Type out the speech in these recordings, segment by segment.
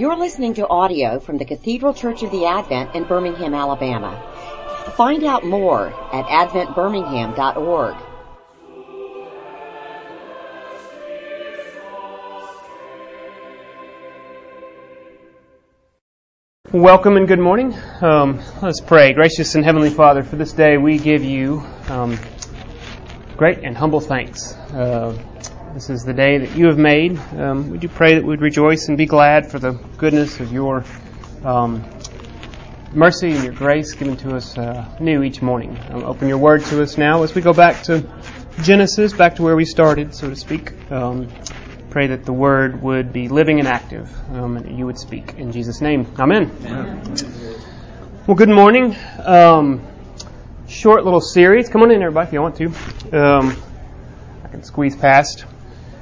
You're listening to audio from the Cathedral Church of the Advent in Birmingham, Alabama. Find out more at adventbirmingham.org. Welcome and good morning. Um, let's pray. Gracious and Heavenly Father, for this day we give you um, great and humble thanks. Uh, this is the day that you have made. Um, we do pray that we'd rejoice and be glad for the goodness of your um, mercy and your grace given to us uh, new each morning. Um, open your word to us now as we go back to Genesis, back to where we started, so to speak. Um, pray that the word would be living and active um, and that you would speak. In Jesus' name, amen. amen. Well, good morning. Um, short little series. Come on in, everybody, if you want to. Um, I can squeeze past.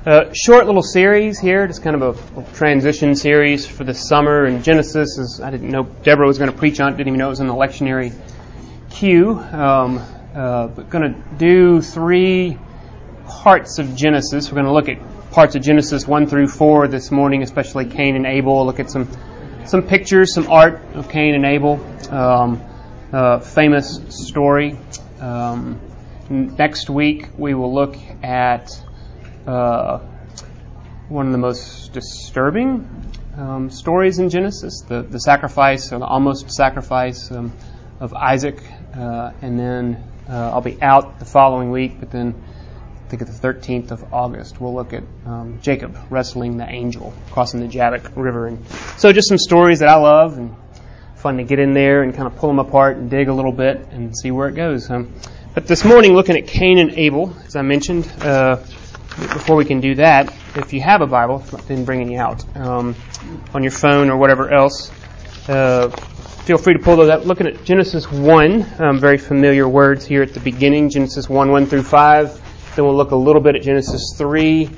Uh, short little series here, just kind of a, transition series for the summer. And Genesis is, I didn't know Deborah was going to preach on it, didn't even know it was in the lectionary queue. Um, uh, but going to do three parts of Genesis. We're going to look at parts of Genesis 1 through 4 this morning, especially Cain and Abel. Look at some some pictures, some art of Cain and Abel. Um, uh, famous story. Um, next week we will look at uh, one of the most disturbing um, stories in Genesis, the, the sacrifice or the almost sacrifice um, of Isaac, uh, and then uh, I'll be out the following week, but then I think it's the 13th of August, we'll look at um, Jacob wrestling the angel crossing the Jabbok River. And so just some stories that I love and fun to get in there and kind of pull them apart and dig a little bit and see where it goes. Um, but this morning, looking at Cain and Abel, as I mentioned, uh, before we can do that, if you have a Bible, then bringing you out um, on your phone or whatever else, uh, feel free to pull those up. Looking at Genesis 1, um, very familiar words here at the beginning, Genesis 1, 1 through 5. Then we'll look a little bit at Genesis 3,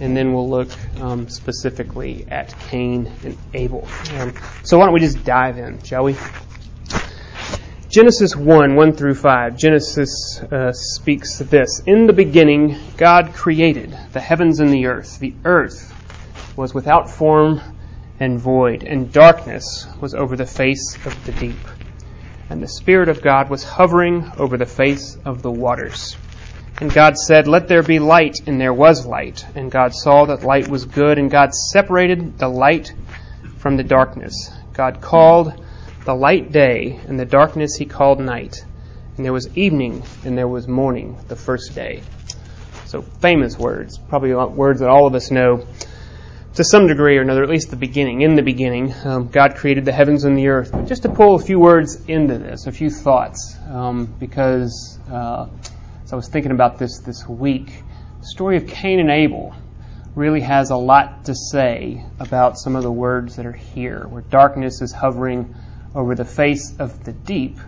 and then we'll look um, specifically at Cain and Abel. Um, so why don't we just dive in, shall we? Genesis 1, 1 through 5. Genesis uh, speaks this. In the beginning, God created the heavens and the earth. The earth was without form and void, and darkness was over the face of the deep. And the Spirit of God was hovering over the face of the waters. And God said, Let there be light, and there was light. And God saw that light was good, and God separated the light from the darkness. God called the light day, and the darkness he called night. And there was evening, and there was morning, the first day. So famous words, probably words that all of us know to some degree or another, at least the beginning. In the beginning, um, God created the heavens and the earth. But just to pull a few words into this, a few thoughts, um, because uh, as I was thinking about this this week, the story of Cain and Abel really has a lot to say about some of the words that are here. Where darkness is hovering over the face of the deep,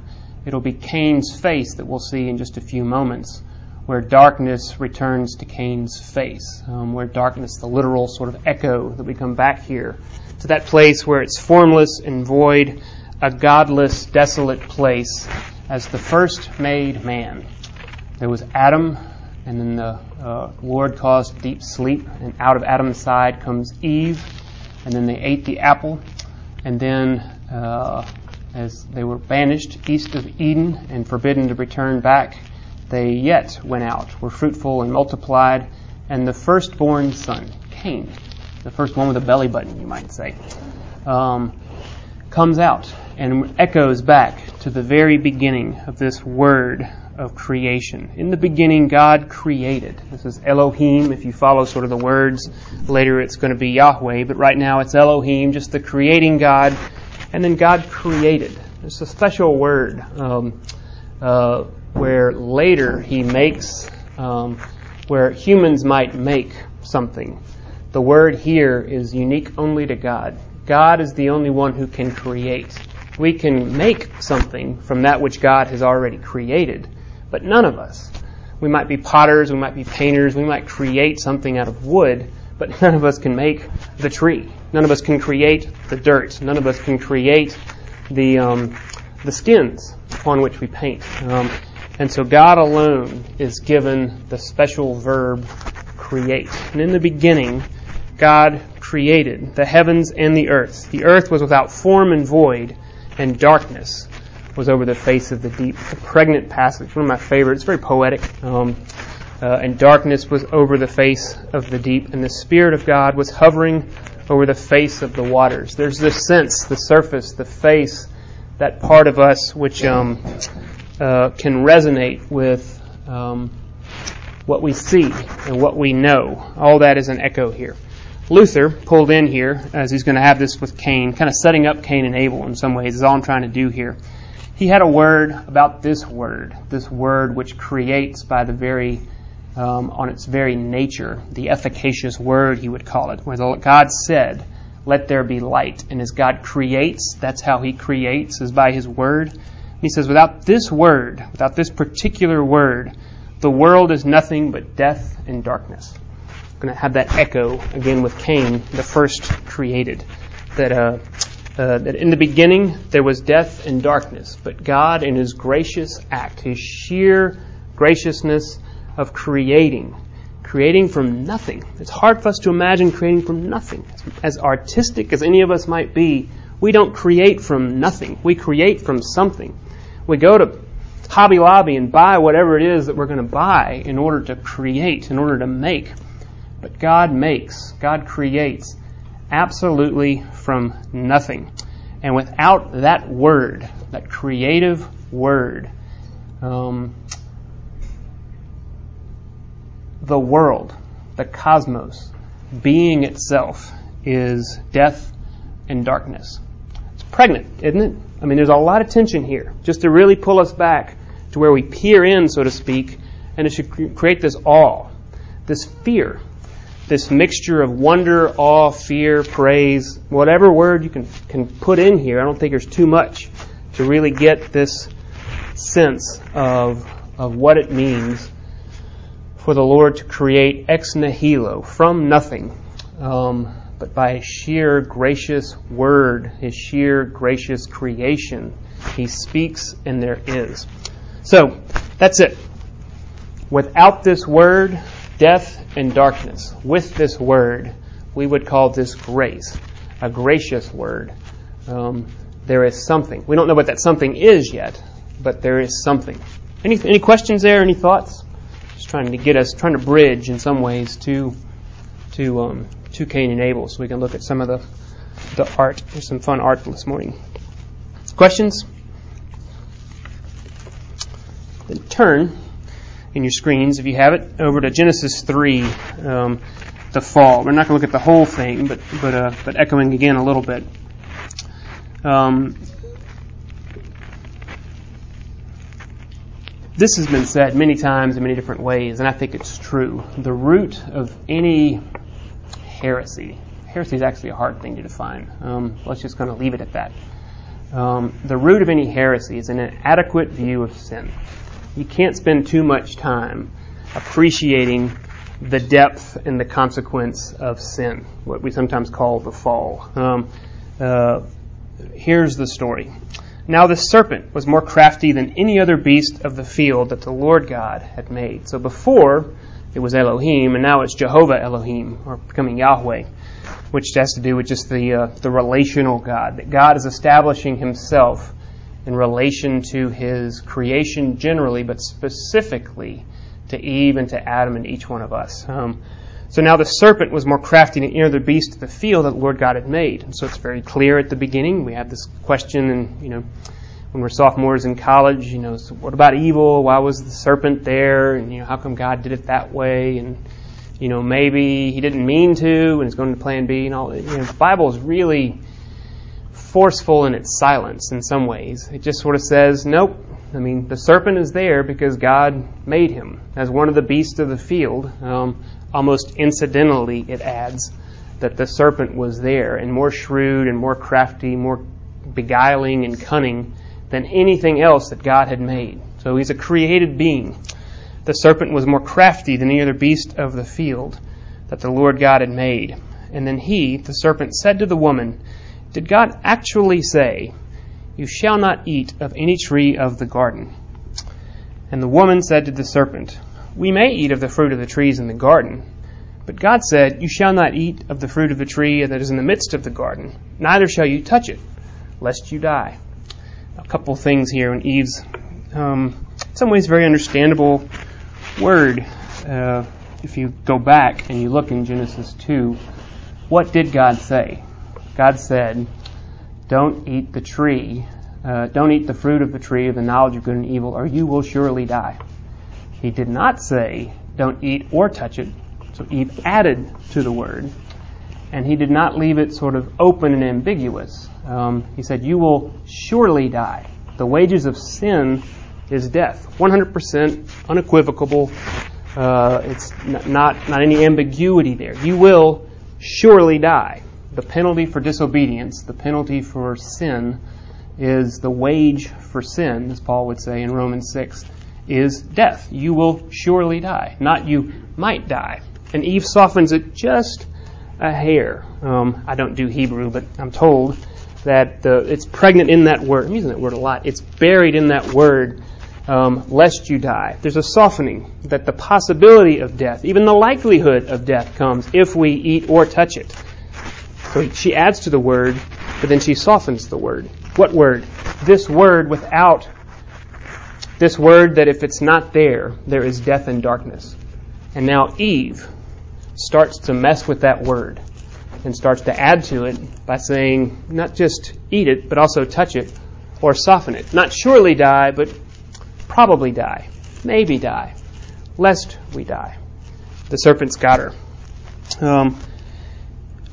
it'll be Cain's face that we'll see in just a few moments. Where darkness returns to Cain's face, um, where darkness, the literal sort of echo that we come back here to that place where it's formless and void, a godless, desolate place, as the first made man. There was Adam, and then the uh, Lord caused deep sleep, and out of Adam's side comes Eve, and then they ate the apple, and then uh, as they were banished east of Eden and forbidden to return back, they yet went out, were fruitful and multiplied, and the firstborn son, Cain, the first one with a belly button, you might say, um, comes out and echoes back to the very beginning of this word of creation. In the beginning, God created. This is Elohim. If you follow sort of the words, later it's going to be Yahweh, but right now it's Elohim, just the creating God. And then God created. It's a special word um, uh, where later He makes, um, where humans might make something. The word here is unique only to God. God is the only one who can create. We can make something from that which God has already created but none of us. We might be potters, we might be painters, we might create something out of wood, but none of us can make the tree. None of us can create the dirt. None of us can create the um, the skins upon which we paint. Um, and so God alone is given the special verb create. And in the beginning, God created the heavens and the earth. The earth was without form and void, and darkness was over the face of the deep. It's a pregnant passage, one of my favorites. It's very poetic. Um, uh, and darkness was over the face of the deep, and the Spirit of God was hovering over the face of the waters. There's this sense, the surface, the face, that part of us which um, uh, can resonate with um, what we see and what we know. All that is an echo here. Luther pulled in here, as he's going to have this with Cain, kind of setting up Cain and Abel in some ways, is all I'm trying to do here. He had a word about this word, this word which creates by the very, um, on its very nature, the efficacious word, he would call it, where God said, let there be light. And as God creates, that's how he creates, is by his word. He says, without this word, without this particular word, the world is nothing but death and darkness. I'm going to have that echo again with Cain, the first created. That, uh, uh, that in the beginning there was death and darkness, but God, in His gracious act, His sheer graciousness of creating, creating from nothing. It's hard for us to imagine creating from nothing. As artistic as any of us might be, we don't create from nothing. We create from something. We go to Hobby Lobby and buy whatever it is that we're going to buy in order to create, in order to make. But God makes, God creates absolutely from nothing. And without that word, that creative word, um, the world, the cosmos, being itself, is death and darkness. It's pregnant, isn't it? I mean, there's a lot of tension here, just to really pull us back to where we peer in, so to speak, and it should create this awe, this fear, this mixture of wonder, awe, fear, praise, whatever word you can, can put in here. I don't think there's too much to really get this sense of, of what it means for the Lord to create ex nihilo, from nothing, um, but by His sheer gracious word, His sheer gracious creation, He speaks and there is. So, that's it. Without this word, death and darkness. With this word, we would call this grace, a gracious word. Um, there is something. We don't know what that something is yet, but there is something. Any, any questions there? Any thoughts? Just trying to get us, trying to bridge in some ways to to um, to Cain and Abel, so we can look at some of the the art. There's some fun art this morning. Questions? Then turn in your screens, if you have it, over to Genesis 3, um, the fall. We're not going to look at the whole thing, but but uh, but echoing again a little bit. Um, this has been said many times in many different ways, and I think it's true. The root of any heresy, heresy is actually a hard thing to define. Um, let's just kind of leave it at that. Um, the root of any heresy is an inadequate view of sin you can't spend too much time appreciating the depth and the consequence of sin, what we sometimes call the fall. Um, uh, here's the story. Now the serpent was more crafty than any other beast of the field that the Lord God had made. So before it was Elohim, and now it's Jehovah Elohim, or becoming Yahweh, which has to do with just the uh, the relational God. That God is establishing Himself in relation to his creation generally, but specifically to Eve and to Adam and each one of us. Um, so now the serpent was more crafty than any other beast of the field that the Lord God had made. And so it's very clear at the beginning. We have this question, and you know, when we're sophomores in college, you know, so what about evil? Why was the serpent there? And you know, how come God did it that way? And you know, maybe He didn't mean to, and it's going to Plan B and all. You know, the Bible is really forceful in its silence in some ways. It just sort of says, nope. I mean, the serpent is there because God made him as one of the beasts of the field. Um, almost incidentally, it adds that the serpent was there and more shrewd and more crafty, more beguiling and cunning than anything else that God had made. So he's a created being. The serpent was more crafty than any other beast of the field that the Lord God had made. And then he, the serpent, said to the woman, did God actually say, You shall not eat of any tree of the garden? And the woman said to the serpent, We may eat of the fruit of the trees in the garden, But God said, You shall not eat of the fruit of the tree that is in the midst of the garden, neither shall you touch it, lest you die. A couple things here in Eve's, um, in some ways, very understandable word. Uh, if you go back and you look in Genesis 2, what did God say? God said, Don't eat the tree, uh, don't eat the fruit of the tree of the knowledge of good and evil, or you will surely die. He did not say, Don't eat or touch it. So Eve added to the word, and he did not leave it sort of open and ambiguous. Um, he said, You will surely die. The wages of sin is death. 100% unequivocal. Uh, it's not, not, not any ambiguity there. You will surely die. The penalty for disobedience, the penalty for sin, is the wage for sin, as Paul would say in Romans 6, is death. You will surely die. Not you might die. And Eve softens it just a hair. Um, I don't do Hebrew, but I'm told that the, it's pregnant in that word. I'm using that word a lot. It's buried in that word, um, lest you die. There's a softening that the possibility of death, even the likelihood of death, comes if we eat or touch it. So she adds to the word, but then she softens the word. What word? This word without this word that if it's not there, there is death and darkness. And now Eve starts to mess with that word and starts to add to it by saying, not just eat it, but also touch it or soften it. Not surely die, but probably die. Maybe die. Lest we die. The serpent's got her. Um,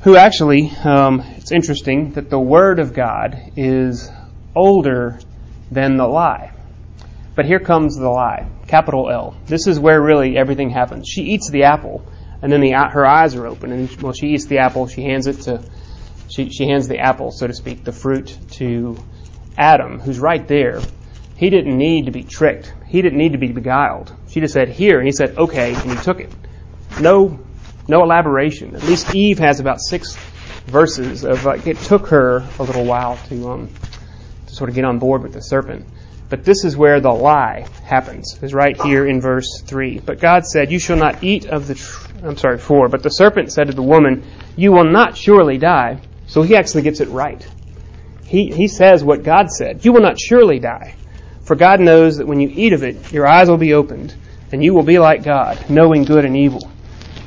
who actually, um, it's interesting that the Word of God is older than the lie. But here comes the lie, capital L. This is where really everything happens. She eats the apple, and then the, her eyes are open, and well, she eats the apple. She hands it to, she, she hands the apple, so to speak, the fruit to Adam, who's right there. He didn't need to be tricked. He didn't need to be beguiled. She just said, "Here," and he said, "Okay," and he took it. No no elaboration. At least Eve has about six verses of it took her a little while to um, to sort of get on board with the serpent. But this is where the lie happens. Is right here in verse three. But God said, "You shall not eat of the." Tr- I'm sorry, four. But the serpent said to the woman, "You will not surely die." So he actually gets it right. He he says what God said. You will not surely die, for God knows that when you eat of it, your eyes will be opened, and you will be like God, knowing good and evil.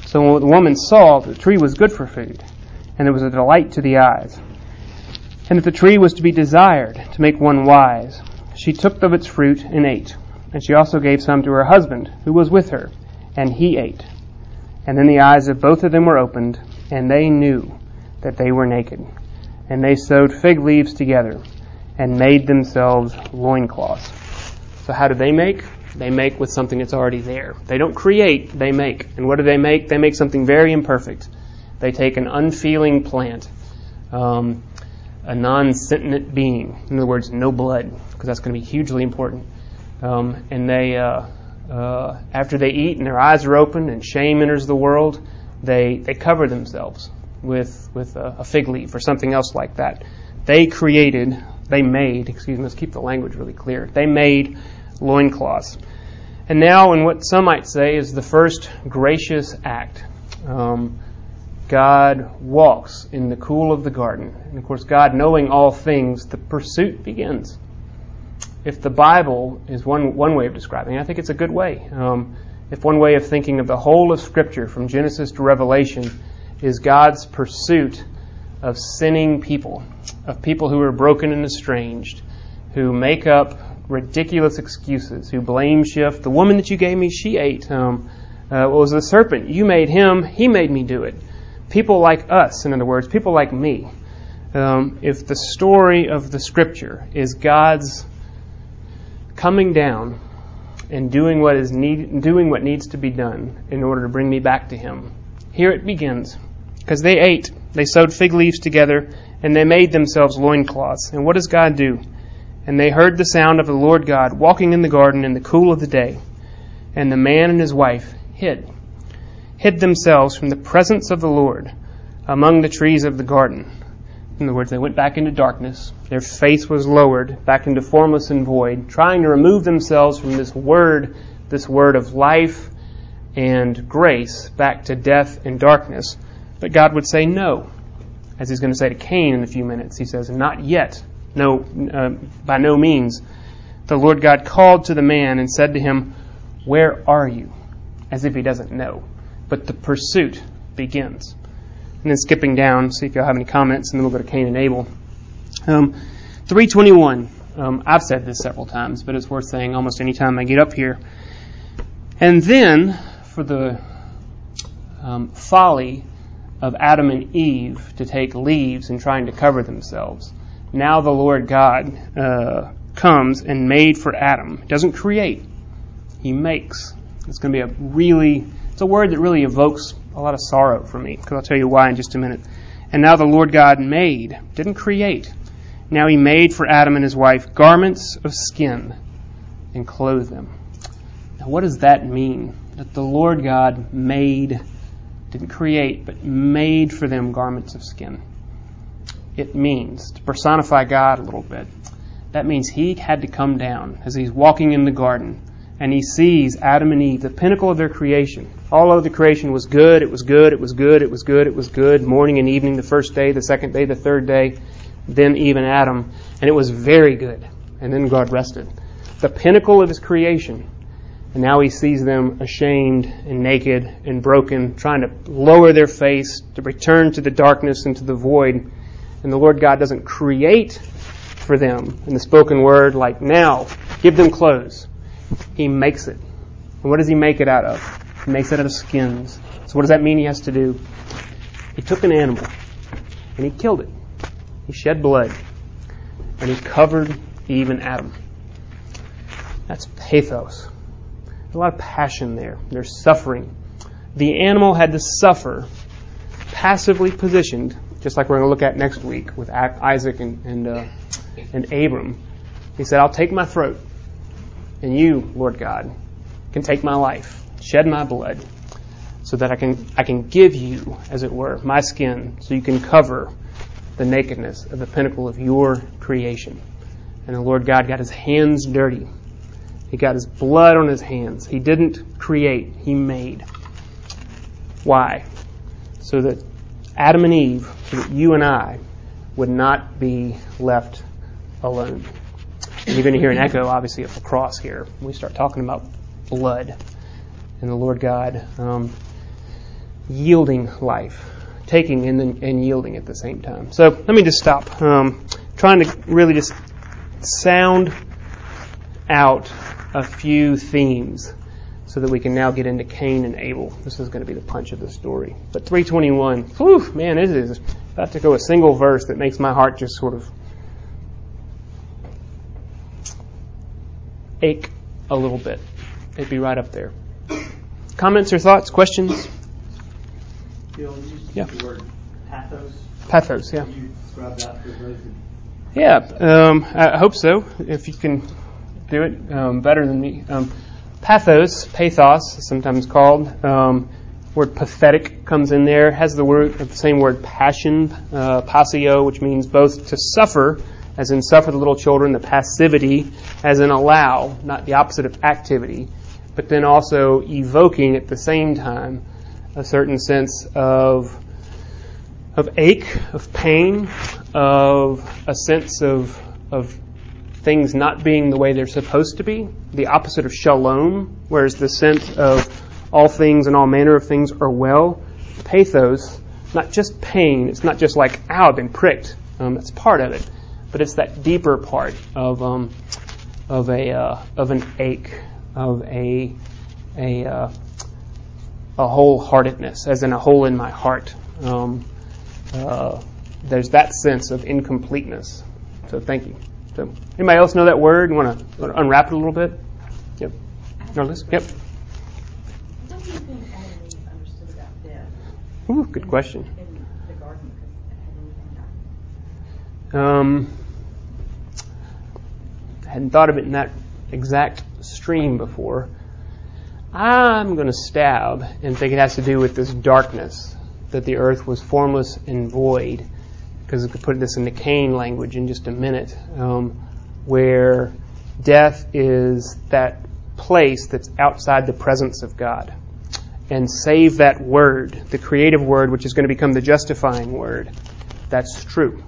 So when the woman saw that the tree was good for food, and it was a delight to the eyes, and that the tree was to be desired to make one wise, she took of its fruit and ate. And she also gave some to her husband, who was with her, and he ate. And then the eyes of both of them were opened, and they knew that they were naked. And they sewed fig leaves together, and made themselves loincloths. So how did they make? They make with something that's already there. They don't create, they make. And what do they make? They make something very imperfect. They take an unfeeling plant, um, a non sentient being. In other words, no blood, because that's going to be hugely important. Um, and they, uh, uh, after they eat and their eyes are open and shame enters the world, they, they cover themselves with, with a, a fig leaf or something else like that. They created, they made, excuse me, let's keep the language really clear. They made loincloths. And now, in what some might say is the first gracious act, um, God walks in the cool of the garden. And of course, God knowing all things, the pursuit begins. If the Bible is one, one way of describing it, I think it's a good way. Um, if one way of thinking of the whole of Scripture from Genesis to Revelation is God's pursuit of sinning people, of people who are broken and estranged, who make up ridiculous excuses, who blame shift. The woman that you gave me, she ate. him. uh, what was the serpent? You made him, he made me do it. People like us, in other words, people like me. Um, if the story of the scripture is God's coming down and doing what is need, doing what needs to be done in order to bring me back to Him, here it begins. Because they ate, they sewed fig leaves together, and they made themselves loincloths. And what does God do? And they heard the sound of the Lord God walking in the garden in the cool of the day. And the man and his wife hid, hid themselves from the presence of the Lord among the trees of the garden. In other words, they went back into darkness. Their face was lowered back into formless and void, trying to remove themselves from this word, this word of life, and grace back to death and darkness. But God would say no, as he's going to say to Cain in a few minutes. He says, Not yet. No, uh, by no means. The Lord God called to the man and said to him, Where are you? As if he doesn't know. But the pursuit begins. And then skipping down, see if y'all have any comments, and then we'll go to Cain and Abel. Um, 321. Um, I've said this several times, but it's worth saying almost any time I get up here. And then, for the um, folly of Adam and Eve to take leaves and trying to cover themselves, now the Lord God uh, comes and made for Adam. Doesn't create, he makes. It's going to be a really, it's a word that really evokes a lot of sorrow for me, because I'll tell you why in just a minute. And now the Lord God made, didn't create. Now he made for Adam and his wife garments of skin and clothed them. Now, what does that mean? That the Lord God made, didn't create, but made for them garments of skin. It means, to personify God a little bit, that means he had to come down as he's walking in the garden and he sees Adam and Eve, the pinnacle of their creation. All of the creation was good, it was good, it was good, it was good, it was good, morning and evening, the first day, the second day, the third day, then even Adam, and it was very good. And then God rested. The pinnacle of his creation. And now he sees them ashamed and naked and broken, trying to lower their face, to return to the darkness and to the void. And the Lord God doesn't create for them in the spoken word like, now, give them clothes. He makes it. And what does he make it out of? He makes it out of skins. So what does that mean he has to do? He took an animal and he killed it. He shed blood and he covered Eve and Adam. That's pathos. There's a lot of passion there. There's suffering. The animal had to suffer, passively positioned, just like we're going to look at next week with Isaac and, and, uh, and Abram. He said, I'll take my throat and you, Lord God, can take my life, shed my blood, so that I can, I can give you, as it were, my skin, so you can cover the nakedness of the pinnacle of your creation. And the Lord God got his hands dirty. He got his blood on his hands. He didn't create, he made. Why? So that Adam and Eve, so that you and I would not be left alone. And you're going to hear an echo, obviously, of the cross here. We start talking about blood and the Lord God um, yielding life, taking and, then, and yielding at the same time. So let me just stop. Um, trying to really just sound out a few themes so that we can now get into Cain and Abel. This is going to be the punch of the story. But 321, whew, man, it is about to go a single verse that makes my heart just sort of ache a little bit. It'd be right up there. Comments or thoughts, questions? Bill, Yeah. the word pathos. Pathos, yeah. Can you describe that for those who Yeah, um, I hope so. If you can do it um, better than me. Um, pathos, pathos, sometimes called. Um, word pathetic comes in there. Has the word the same word passion, uh, passio, which means both to suffer, as in suffer the little children, the passivity, as in allow, not the opposite of activity, but then also evoking at the same time a certain sense of of ache, of pain, of a sense of of things not being the way they're supposed to be, the opposite of shalom, whereas the sense of all things and all manner of things are well. Pathos, not just pain, it's not just like, ow, I've been pricked. Um, that's part of it, but it's that deeper part of um, of a uh, of an ache, of a a uh, a wholeheartedness, as in a hole in my heart. Um, uh, there's that sense of incompleteness. So thank you. So anybody else know that word want to unwrap it a little bit? Yep. Norlis? Yep. What do you think Adam understood about death Ooh, good question. in the garden? Because had anything died? Um, I hadn't thought of it in that exact stream before. I'm going to stab and think it has to do with this darkness, that the earth was formless and void, because we could put this in the Cain language in just a minute, um, where death is that place that's outside the presence of God. and save that word, the creative word, which is going to become the justifying word, that's true.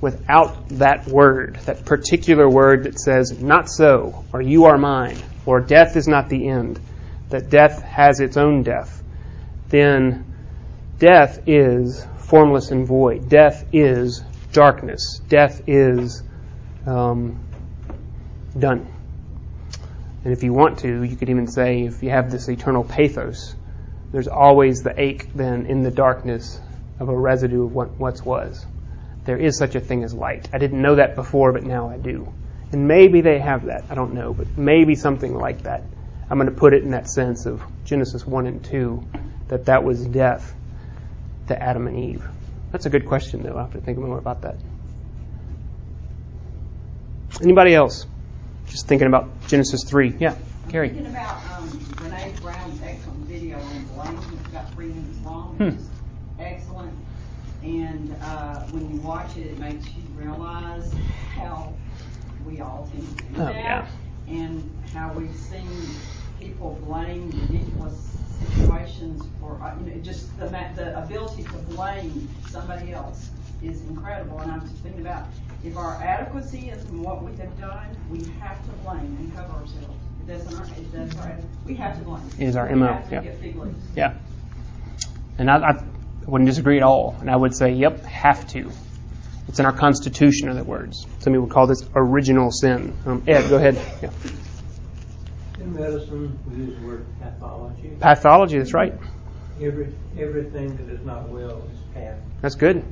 Without that word, that particular word that says, not so, or you are mine, or death is not the end, that death has its own death, then death is formless and void. Death is darkness. Death is um, done. And if you want to, you could even say, if you have this eternal pathos, there's always the ache then in the darkness of a residue of what once was. There is such a thing as light. I didn't know that before, but now I do. And maybe they have that. I don't know, but maybe something like that. I'm going to put it in that sense of Genesis 1 and 2, that that was death to Adam and Eve. That's a good question, though. I have to think a little more about that. Anybody else? Just thinking about Genesis 3. Yeah, Gary. Thinking about um, Brene Brown's excellent video on blame. It's got three minutes long. Hmm. Excellent. And uh, when you watch it, it makes you realize how we all tend to do Oh, that. yeah. And how we've seen people blame ridiculous situations for, uh, you know, just the, the ability to blame somebody else is incredible. And I'm just thinking about if our adequacy is what we have done, we have to blame and cover ourselves. It doesn't, it does, our- we have to blame. It is our We MO, have to yeah. Yeah. And I, I wouldn't disagree at all. And I would say, yep, have to. It's in our Constitution, in other words. Some people would call this original sin. Um, Ed, go ahead. Yeah. In medicine, we use the word pathology. Pathology, that's right. Every, everything that is not well is path. That's good.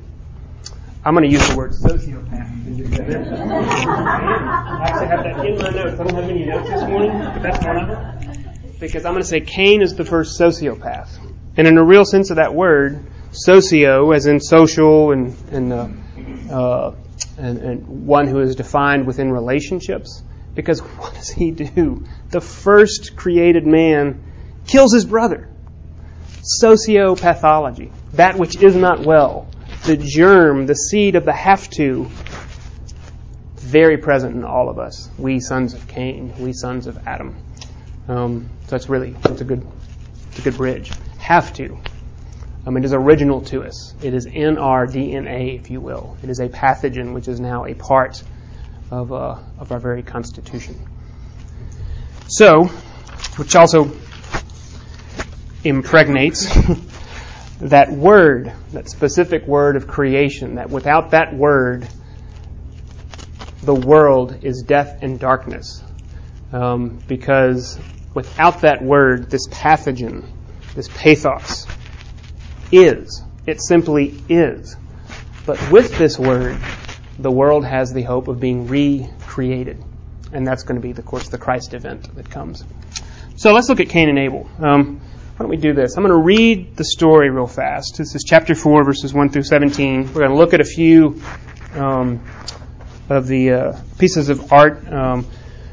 I'm going to use the word sociopath. in just a minute. I actually have that in my notes. I don't have any notes this morning, but that's one of them. Because I'm going to say Cain is the first sociopath. And in a real sense of that word, socio, as in social and, and, uh, uh, and, and one who is defined within relationships. Because what does he do? The first created man kills his brother sociopathology, that which is not well, the germ, the seed of the have to, very present in all of us. We sons of Cain, we sons of Adam. Um, so it's really it's a good it's a good bridge. Have to. Um, it is original to us. It is in our DNA, if you will. It is a pathogen which is now a part of uh, of our very constitution. So, which also impregnates that word, that specific word of creation, that without that word, the world is death and darkness. Um, because without that word, this pathogen, this pathos, is. It simply is. But with this word, the world has the hope of being recreated. And that's going to be, of course, the Christ event that comes. So let's look at Cain and Abel. Um, why don't we do this? I'm going to read the story real fast. This is chapter 4, verses 1 through 17. We're going to look at a few um, of the uh, pieces of art. Um,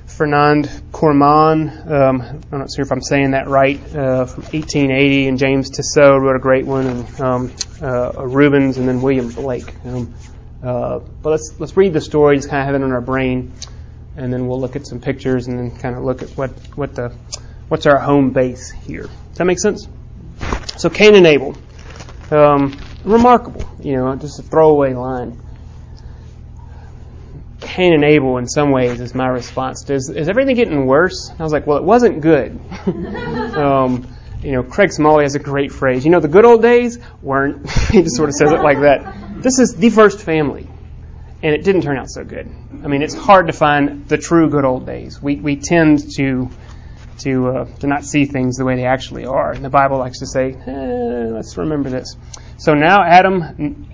Fernand Cormon, um, I'm not sure if I'm saying that right, uh, from 1880, and James Tissot wrote a great one, and um, uh, Rubens, and then William Blake. Um, uh, but let's let's read the story, just kind of have it in our brain, and then we'll look at some pictures, and then kind of look at what what the what's our home base here. Does that make sense? So Cain and Abel, um, remarkable, you know, just a throwaway line. Cain and Abel, in some ways, is my response. Is, is everything getting worse? I was like, well, it wasn't good. um, you know, Craig Smalley has a great phrase. You know, the good old days weren't. he just sort of says it like that. This is the first family, and it didn't turn out so good. I mean, it's hard to find the true good old days. We we tend to to uh, to not see things the way they actually are, and the Bible likes to say, eh, let's remember this. So now Adam,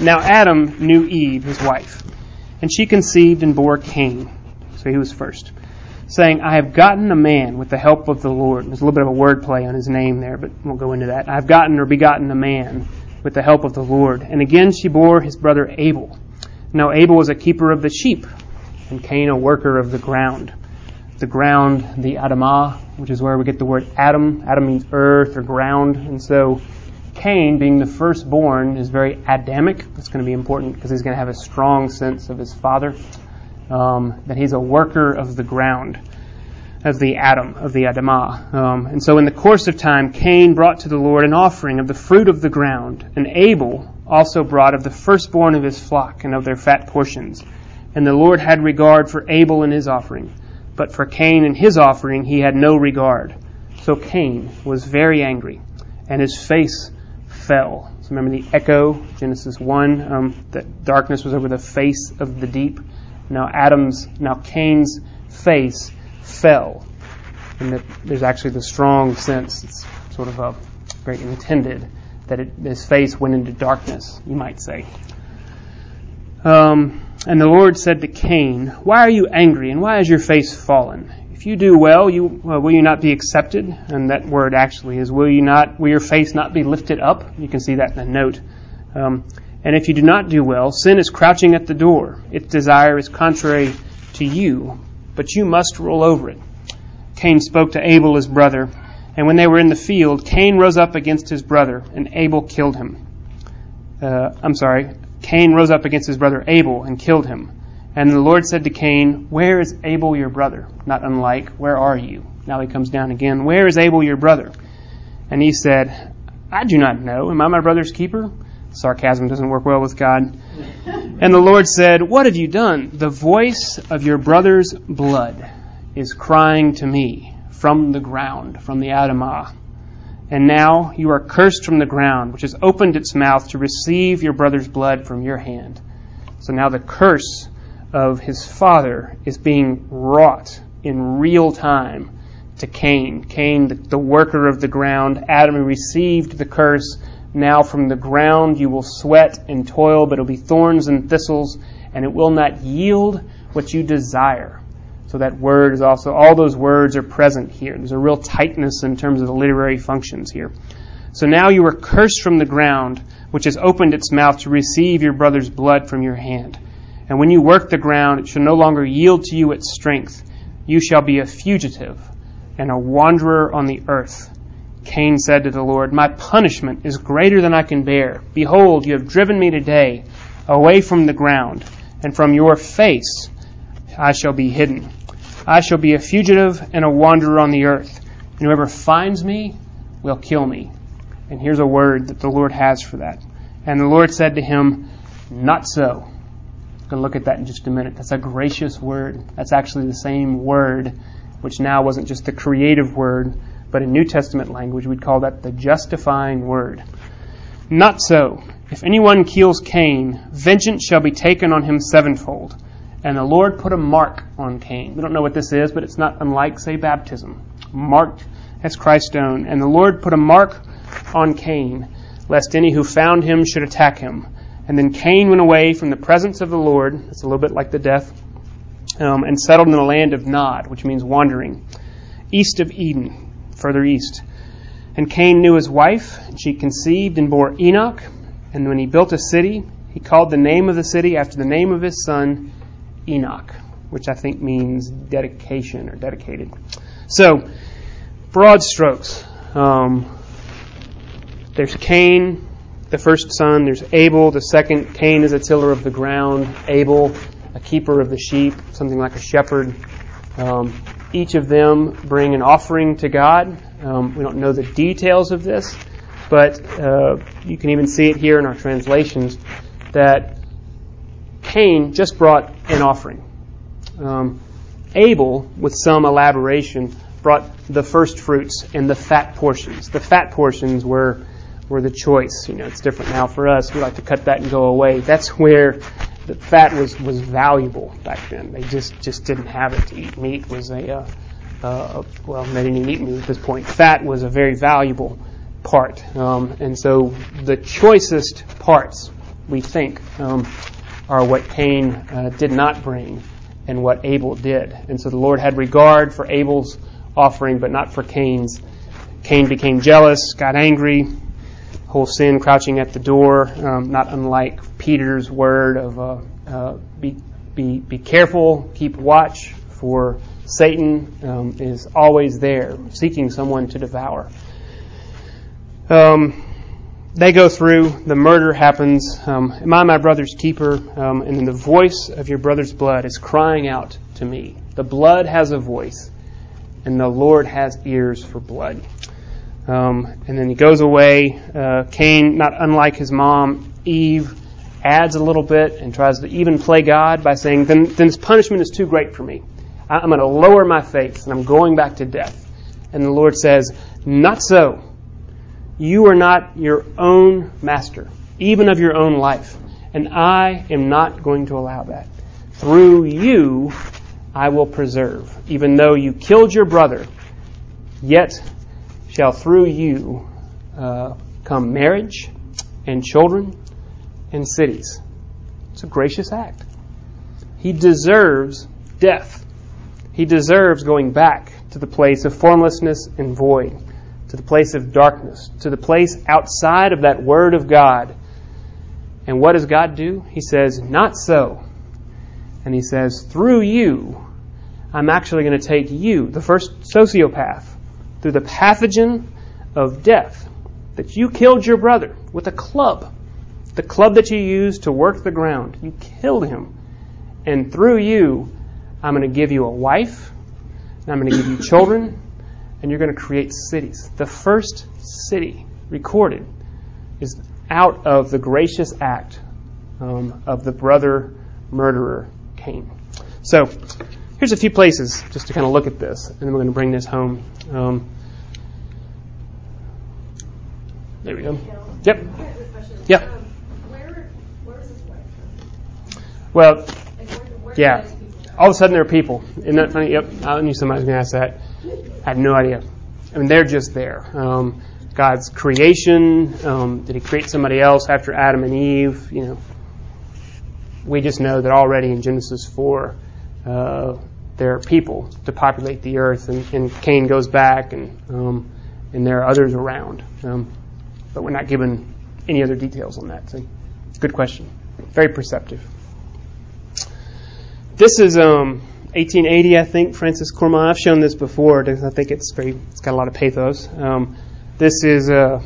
now Adam knew Eve, his wife. And she conceived and bore Cain. So he was first. Saying, I have gotten a man with the help of the Lord. There's a little bit of a word play on his name there, but we'll go into that. I have gotten or begotten a man with the help of the Lord. And again she bore his brother Abel. Now Abel was a keeper of the sheep, and Cain a worker of the ground. The ground, the Adamah, which is where we get the word Adam. Adam means earth or ground. And so Cain, being the firstborn, is very Adamic. That's going to be important because he's going to have a strong sense of his father, um, that he's a worker of the ground. Of the Adam, of the Adamah. Um, and so in the course of time, Cain brought to the Lord an offering of the fruit of the ground, and Abel also brought of the firstborn of his flock and of their fat portions. And the Lord had regard for Abel and his offering, but for Cain and his offering he had no regard. So Cain was very angry, and his face fell. So remember the echo, Genesis 1, um, that darkness was over the face of the deep. Now Adam's, now Cain's face fell. And that there's actually the strong sense, it's sort of a very intended, that it, his face went into darkness, you might say. Um, and the Lord said to Cain, Why are you angry, and why is your face fallen? If you do well, you, will you not be accepted? And that word actually is, will you not, will your face not be lifted up? You can see that in the note. Um, and if you do not do well, sin is crouching at the door. Its desire is contrary to you, but you must rule over it. Cain spoke to Abel his brother, and when they were in the field, Cain rose up against his brother, and Abel killed him. Uh, I'm sorry, Cain rose up against his brother Abel and killed him. And the Lord said to Cain, Where is Abel your brother? Not unlike, Where are you? Now he comes down again, Where is Abel your brother? And he said, I do not know. Am I my brother's keeper? Sarcasm doesn't work well with God. And the Lord said, What have you done? The voice of your brother's blood is crying to me from the ground, from the Adamah. And now you are cursed from the ground, which has opened its mouth to receive your brother's blood from your hand. So now the curse of his father is being wrought in real time to Cain. Cain, the, the worker of the ground, Adam received the curse now from the ground you will sweat and toil, but it'll be thorns and thistles, and it will not yield what you desire. So that word is also, all those words are present here. There's a real tightness in terms of the literary functions here. So now you are cursed from the ground, which has opened its mouth to receive your brother's blood from your hand. And when you work the ground, it shall no longer yield to you its strength. You shall be a fugitive and a wanderer on the earth. Cain said to the Lord, My punishment is greater than I can bear. Behold, you have driven me today away from the ground, and from your face I shall be hidden. I shall be a fugitive and a wanderer on the earth, and whoever finds me will kill me. And here's a word that the Lord has for that. And the Lord said to him, Not so. I'm going to look at that in just a minute. That's a gracious word. That's actually the same word, which now wasn't just the creative word, but in New Testament language, we'd call that the justifying word. Not so. If anyone kills Cain, vengeance shall be taken on him sevenfold. And the Lord put a mark on Cain. We don't know what this is, but it's not unlike, say, baptism. Marked as Christ's own. And the Lord put a mark on Cain, lest any who found him should attack him. And then Cain went away from the presence of the Lord. It's a little bit like the death. Um, and settled in the land of Nod, which means wandering, east of Eden further east. And Cain knew his wife, and she conceived and bore Enoch. And when he built a city, he called the name of the city after the name of his son, Enoch, which I think means dedication or dedicated. So, broad strokes. Um, there's Cain, the first son. There's Abel, the second. Cain is a tiller of the ground. Abel, a keeper of the sheep, something like a shepherd. Um, each of them bring an offering to God. Um, we don't know the details of this, but uh, you can even see it here in our translations that Cain just brought an offering. Um, Abel, with some elaboration, brought the first fruits and the fat portions. The fat portions were were the choice. You know, it's different now for us. We like to cut that and go away. That's where the fat was, was valuable back then. They just, just didn't have it to eat. Meat was a, uh, uh, well, they didn't eat meat at this point. Fat was a very valuable part. Um, and so the choicest parts, we think, um, are what Cain uh, did not bring and what Abel did. And so the Lord had regard for Abel's offering, but not for Cain's. Cain became jealous, got angry, whole sin crouching at the door, um, not unlike Peter's word of uh, uh, be, be, be careful, keep watch, for Satan um, is always there, seeking someone to devour. Um, they go through, the murder happens. Um, Am I my brother's keeper? Um, and then the voice of your brother's blood is crying out to me. The blood has a voice. and the Lord has ears for blood. Um, and then he goes away. Uh, Cain, not unlike his mom, Eve, adds a little bit and tries to even play God by saying, then, then this punishment is too great for me. I'm going to lower my faith and I'm going back to death. And the Lord says, Not so. You are not your own master, even of your own life. And I am not going to allow that. Through you, I will preserve. Even though you killed your brother, yet shall through you uh, come marriage and children and cities. It's a gracious act. He deserves death. He deserves going back to the place of formlessness and void, to the place of darkness, to the place outside of that Word of God. And what does God do? He says, Not so. And He says, Through you, I'm actually going to take you, the first sociopath, through the pathogen of death, that you killed your brother with a club, the club that you used to work the ground. You killed him. And through you, I'm going to give you a wife, and I'm going to give you children, and you're going to create cities. The first city recorded is out of the gracious act um, of the brother murderer Cain. So, here's a few places just to kind of look at this, and then we're going to bring this home. Um, there we go. Yep. Yep. Well, Yeah. all of a sudden there are people. Isn't that funny? Yep. I knew somebody was going to ask that. I had no idea. I mean, they're just there. Um, God's creation. Um, did He create somebody else after Adam and Eve? You know, we just know that already in Genesis four, uh, there are people to populate the earth, and, and Cain goes back, and um, and there are others around. Um, but we're not given any other details on that. So, good question. Very perceptive. This is um, 1880, I think. Francis Cormon. I've shown this before. I think it's very. It's got a lot of pathos. Um, this is uh,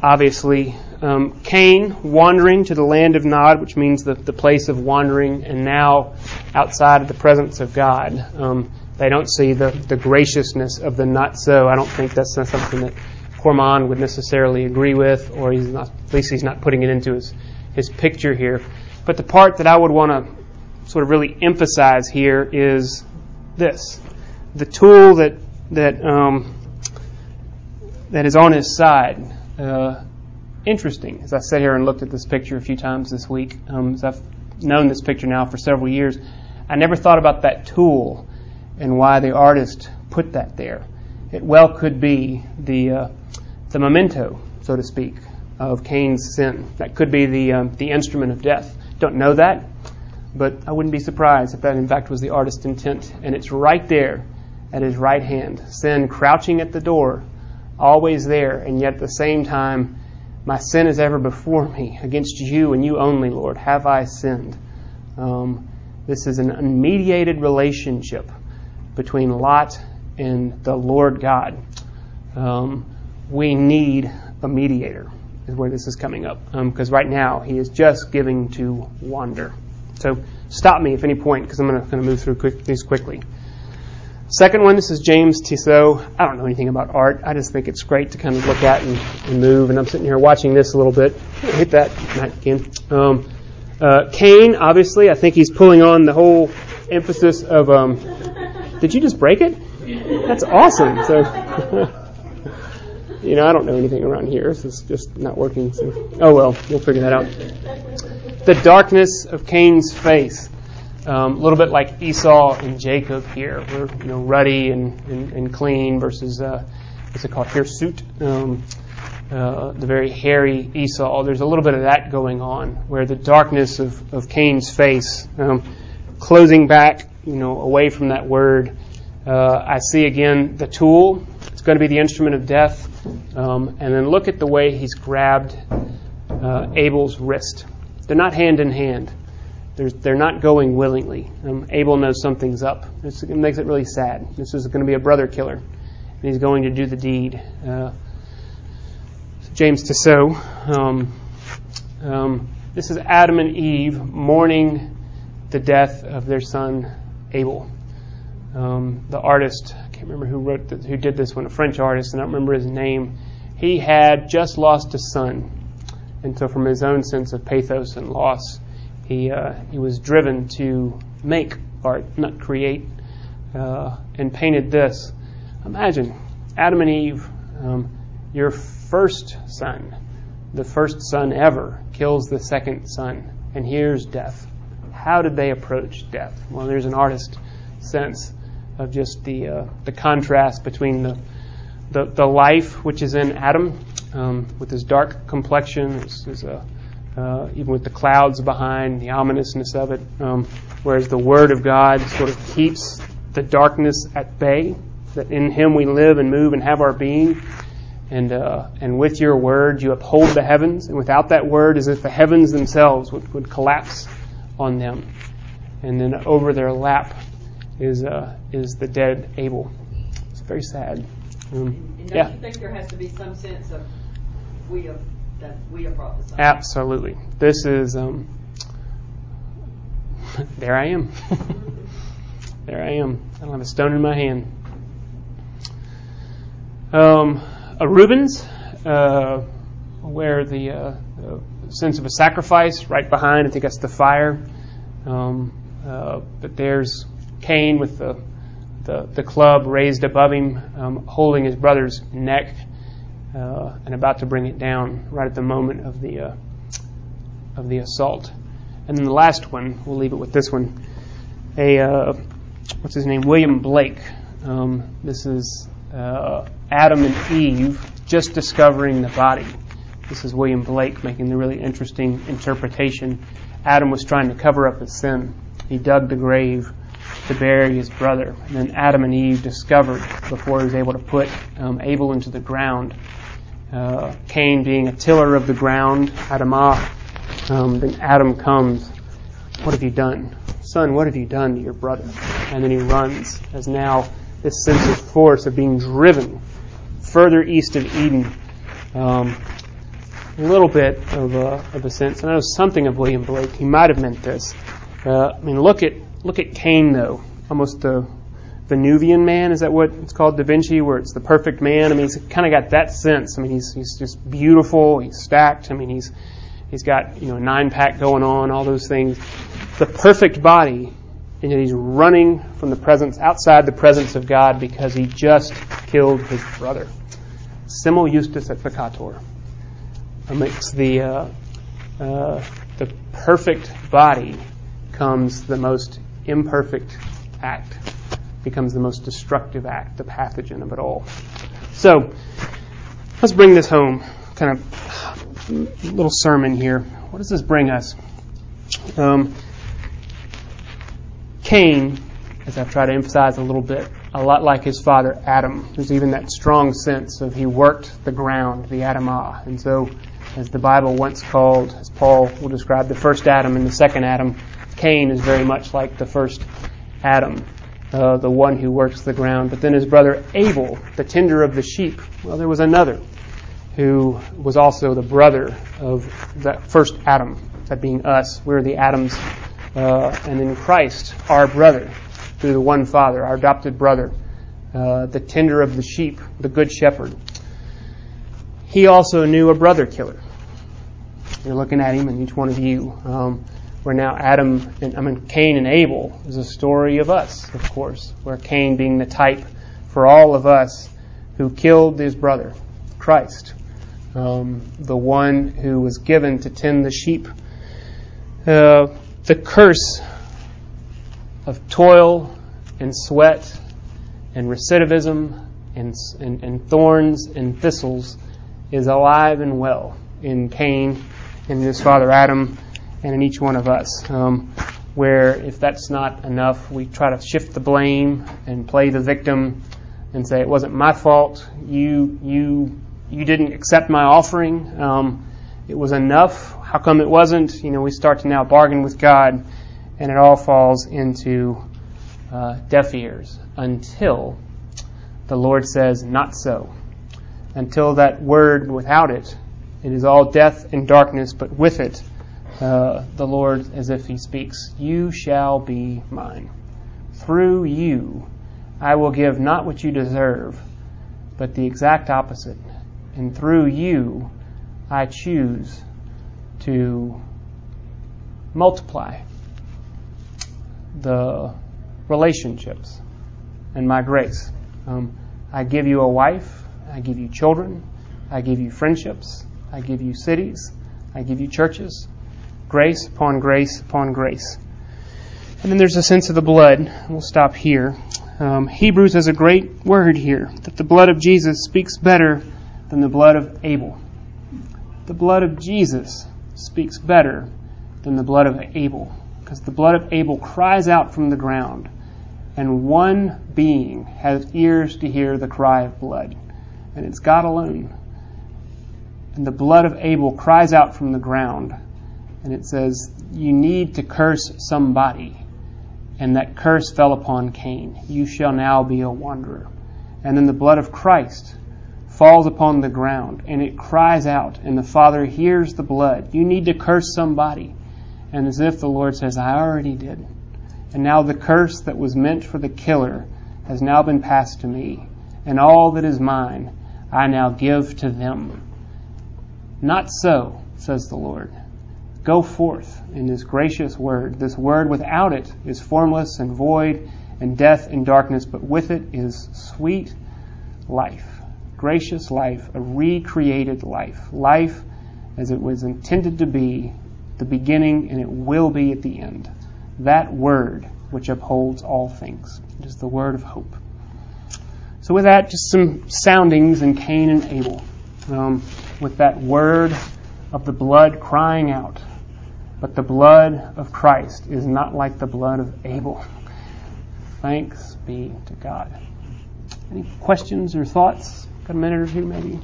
obviously um, Cain wandering to the land of Nod, which means the, the place of wandering, and now outside of the presence of God. Um, they don't see the, the graciousness of the not so. I don't think that's something that Cormon would necessarily agree with, or he's not, at least he's not putting it into his, his picture here. But the part that I would want to sort of really emphasize here is this: the tool that that um, that is on his side. Uh, interesting. As I sat here and looked at this picture a few times this week, um, as I've known this picture now for several years, I never thought about that tool and why the artist put that there. It well could be the uh, the memento, so to speak, of Cain's sin. That could be the um, the instrument of death. Don't know that, but I wouldn't be surprised if that in fact was the artist's intent. And it's right there at his right hand, sin crouching at the door, always there, and yet at the same time, my sin is ever before me. Against you and you only, Lord, have I sinned. Um, this is an unmediated relationship between Lot and the Lord God. Um, we need a mediator, is where this is coming up. Because right now, he is just giving to wander. So stop me if any point, because I'm going to move through quick, these quickly. Second one, this is James Tissot. I don't know anything about art. I just think it's great to kind of look at and, and move. And I'm sitting here watching this a little bit. Hit that, Matt, again. Um, uh, Cain, obviously, I think he's pulling on the whole emphasis of. Um, did you just break it? That's awesome. So, you know, I don't know anything around here. So it's just not working. So. Oh well, we'll figure that out. The darkness of Cain's face. Um, a little bit like Esau and Jacob here. We're you know ruddy and, and, and clean versus uh, what's it called hirsute, um, uh, the very hairy Esau. There's a little bit of that going on, where the darkness of, of Cain's face, um, closing back, you know, away from that word. Uh, I see again the tool. It's going to be the instrument of death, um, and then look at the way he's grabbed uh, Abel's wrist. They're not hand in hand. They're not going willingly. Um, Abel knows something's up. This, it makes it really sad. This is going to be a brother killer, and he's going to do the deed. Uh, James Tissot. Um, um, this is Adam and Eve mourning the death of their son Abel. um, the artist, I can't remember who wrote the, who did this one, a French artist, and I don't remember his name. He had just lost a son, and so from his own sense of pathos and loss, he uh, he was driven to make art, not create, uh, and painted this. Imagine Adam and Eve, um, your first son, the first son ever, kills the second son, and here's death. How did they approach death? Well, there's an artist sense of just the uh, the contrast between the, the the life which is in Adam um, with his dark complexion, his, his, uh, uh, even with the clouds behind, the ominousness of it, um, whereas the Word of God sort of keeps the darkness at bay. That in Him we live and move and have our being. And, uh, and with your word you uphold the heavens, and without that word, as if the heavens themselves would, would collapse on them. And then over their lap is uh, is the dead Abel. It's very sad. Um, And don't yeah, you think there has to be some sense of we have that we have absolutely. This is um, there. I am. there I am. I don't have a stone in my hand. Um, a Rubens, uh, where the, uh, the sense of a sacrifice right behind. I think that's the fire. Um, uh, but there's Cain with the, the, the club raised above him, um, holding his brother's neck uh, and about to bring it down right at the moment of the uh, of the assault. And then the last one, we'll leave it with this one. A uh, what's his name? William Blake. Um, this is uh, Adam and Eve just discovering the body. This is William Blake making the really interesting interpretation. Adam was trying to cover up his sin. He dug the grave to bury his brother. And then Adam and Eve discovered before he was able to put um, Abel into the ground. Uh, Cain being a tiller of the ground, Adamah. Um, then Adam comes. What have you done? Son, what have you done to your brother? And then he runs as now this sense of force of being driven further east of Eden. Um, a little bit of a, of a sense. And I know something of William Blake. He might have meant this. Uh, I mean, look at look at Cain though, almost the Venuvian man. Is that what it's called, Da Vinci, where it's the perfect man? I mean, he's kind of got that sense. I mean, he's he's just beautiful. He's stacked. I mean, he's he's got you know nine pack going on, all those things. The perfect body, and yet he's running from the presence outside the presence of God because he just killed his brother. Simul justus et peccator amidst the uh, uh, the perfect body comes the most imperfect act, becomes the most destructive act, the pathogen of it all. So let's bring this home. Kind of little sermon here. What does this bring us? Um, Cain, as I've tried to emphasize a little bit, a lot like his father Adam. There's even that strong sense of he worked the ground, the Adamah. And so, as the Bible once called, as Paul will describe the first Adam and the second Adam, Cain is very much like the first Adam, uh, the one who works the ground. But then his brother Abel, the tender of the sheep, well, there was another who was also the brother of that first Adam, that being us. We're the Adams, uh, and in Christ, our brother, through the one Father, our adopted brother, uh, the tender of the sheep, the good shepherd. He also knew a brother killer. You're looking at him, and each one of you. Um, where now Adam and I mean Cain and Abel is a story of us, of course, where Cain being the type for all of us who killed his brother, Christ, um, the one who was given to tend the sheep. Uh, the curse of toil and sweat and recidivism and, and, and thorns and thistles is alive and well in Cain and his father Adam and in each one of us. Um, where if that's not enough, we try to shift the blame and play the victim and say it wasn't my fault. You you you didn't accept my offering. Um, it was enough. How come it wasn't? You know, we start to now bargain with God, and it all falls into uh, deaf ears until the Lord says, "Not so." Until that word, without it, it is all death and darkness. But with it, uh, the Lord, as if He speaks, You shall be mine. Through you, I will give not what you deserve, but the exact opposite. And through you, I choose to multiply the relationships and my grace. Um, I give you a wife, I give you children, I give you friendships, I give you cities, I give you churches, grace upon grace upon grace. And then there's a sense of the blood. We'll stop here. Um, Hebrews has a great word here that the blood of Jesus speaks better than the blood of Abel. The blood of Jesus speaks better than the blood of Abel because the blood of Abel cries out from the ground, and one being has ears to hear the cry of blood, and it's God alone. And the blood of Abel cries out from the ground, and it says, You need to curse somebody. And that curse fell upon Cain. You shall now be a wanderer. And then the blood of Christ falls upon the ground, and it cries out, and the Father hears the blood. You need to curse somebody. And as if the Lord says, I already did. And now the curse that was meant for the killer has now been passed to me. And all that is mine I now give to them. Not so, says the Lord. Go forth in this gracious word. This word without it is formless and void and death and darkness, but with it is sweet life, gracious life, a recreated life, life as it was intended to be the beginning and it will be at the end. That word which upholds all things. It is the word of hope. So with that, just some soundings in Cain and Abel. Um, with that word of the blood crying out. But the blood of Christ is not like the blood of Abel. Thanks be to God. Any questions or thoughts? Got a minute or two, maybe?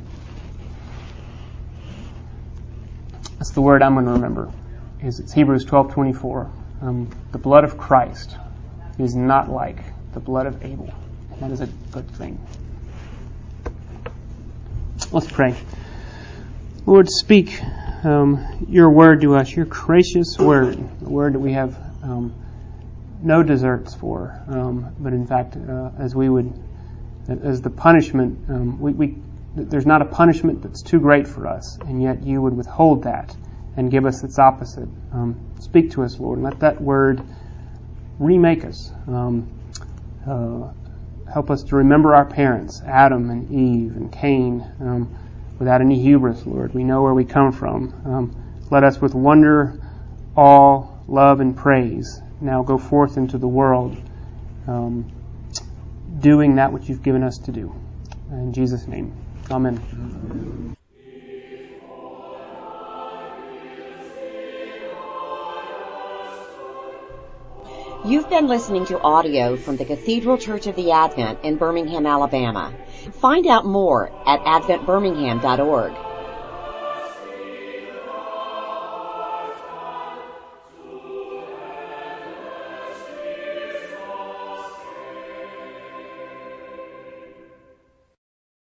That's the word I'm going to remember. Is it's Hebrews 12:24. Um, the blood of Christ is not like the blood of Abel. That is a good thing. Let's pray. Lord, speak um, your word to us, your gracious word, a word that we have um, no deserts for, um, but in fact, uh, as we would, as the punishment, um, we, we, there's not a punishment that's too great for us, and yet you would withhold that and give us its opposite. Um, speak to us, Lord, and let that word remake us. Um, uh, help us to remember our parents, Adam and Eve and Cain without any hubris, Lord. We know where we come from. Um, let us with wonder, awe, love, and praise now go forth into the world um, doing that which you've given us to do. In Jesus' name, amen. You've been listening to audio from the Cathedral Church of the Advent in Birmingham, Alabama. Find out more at adventbirmingham.org.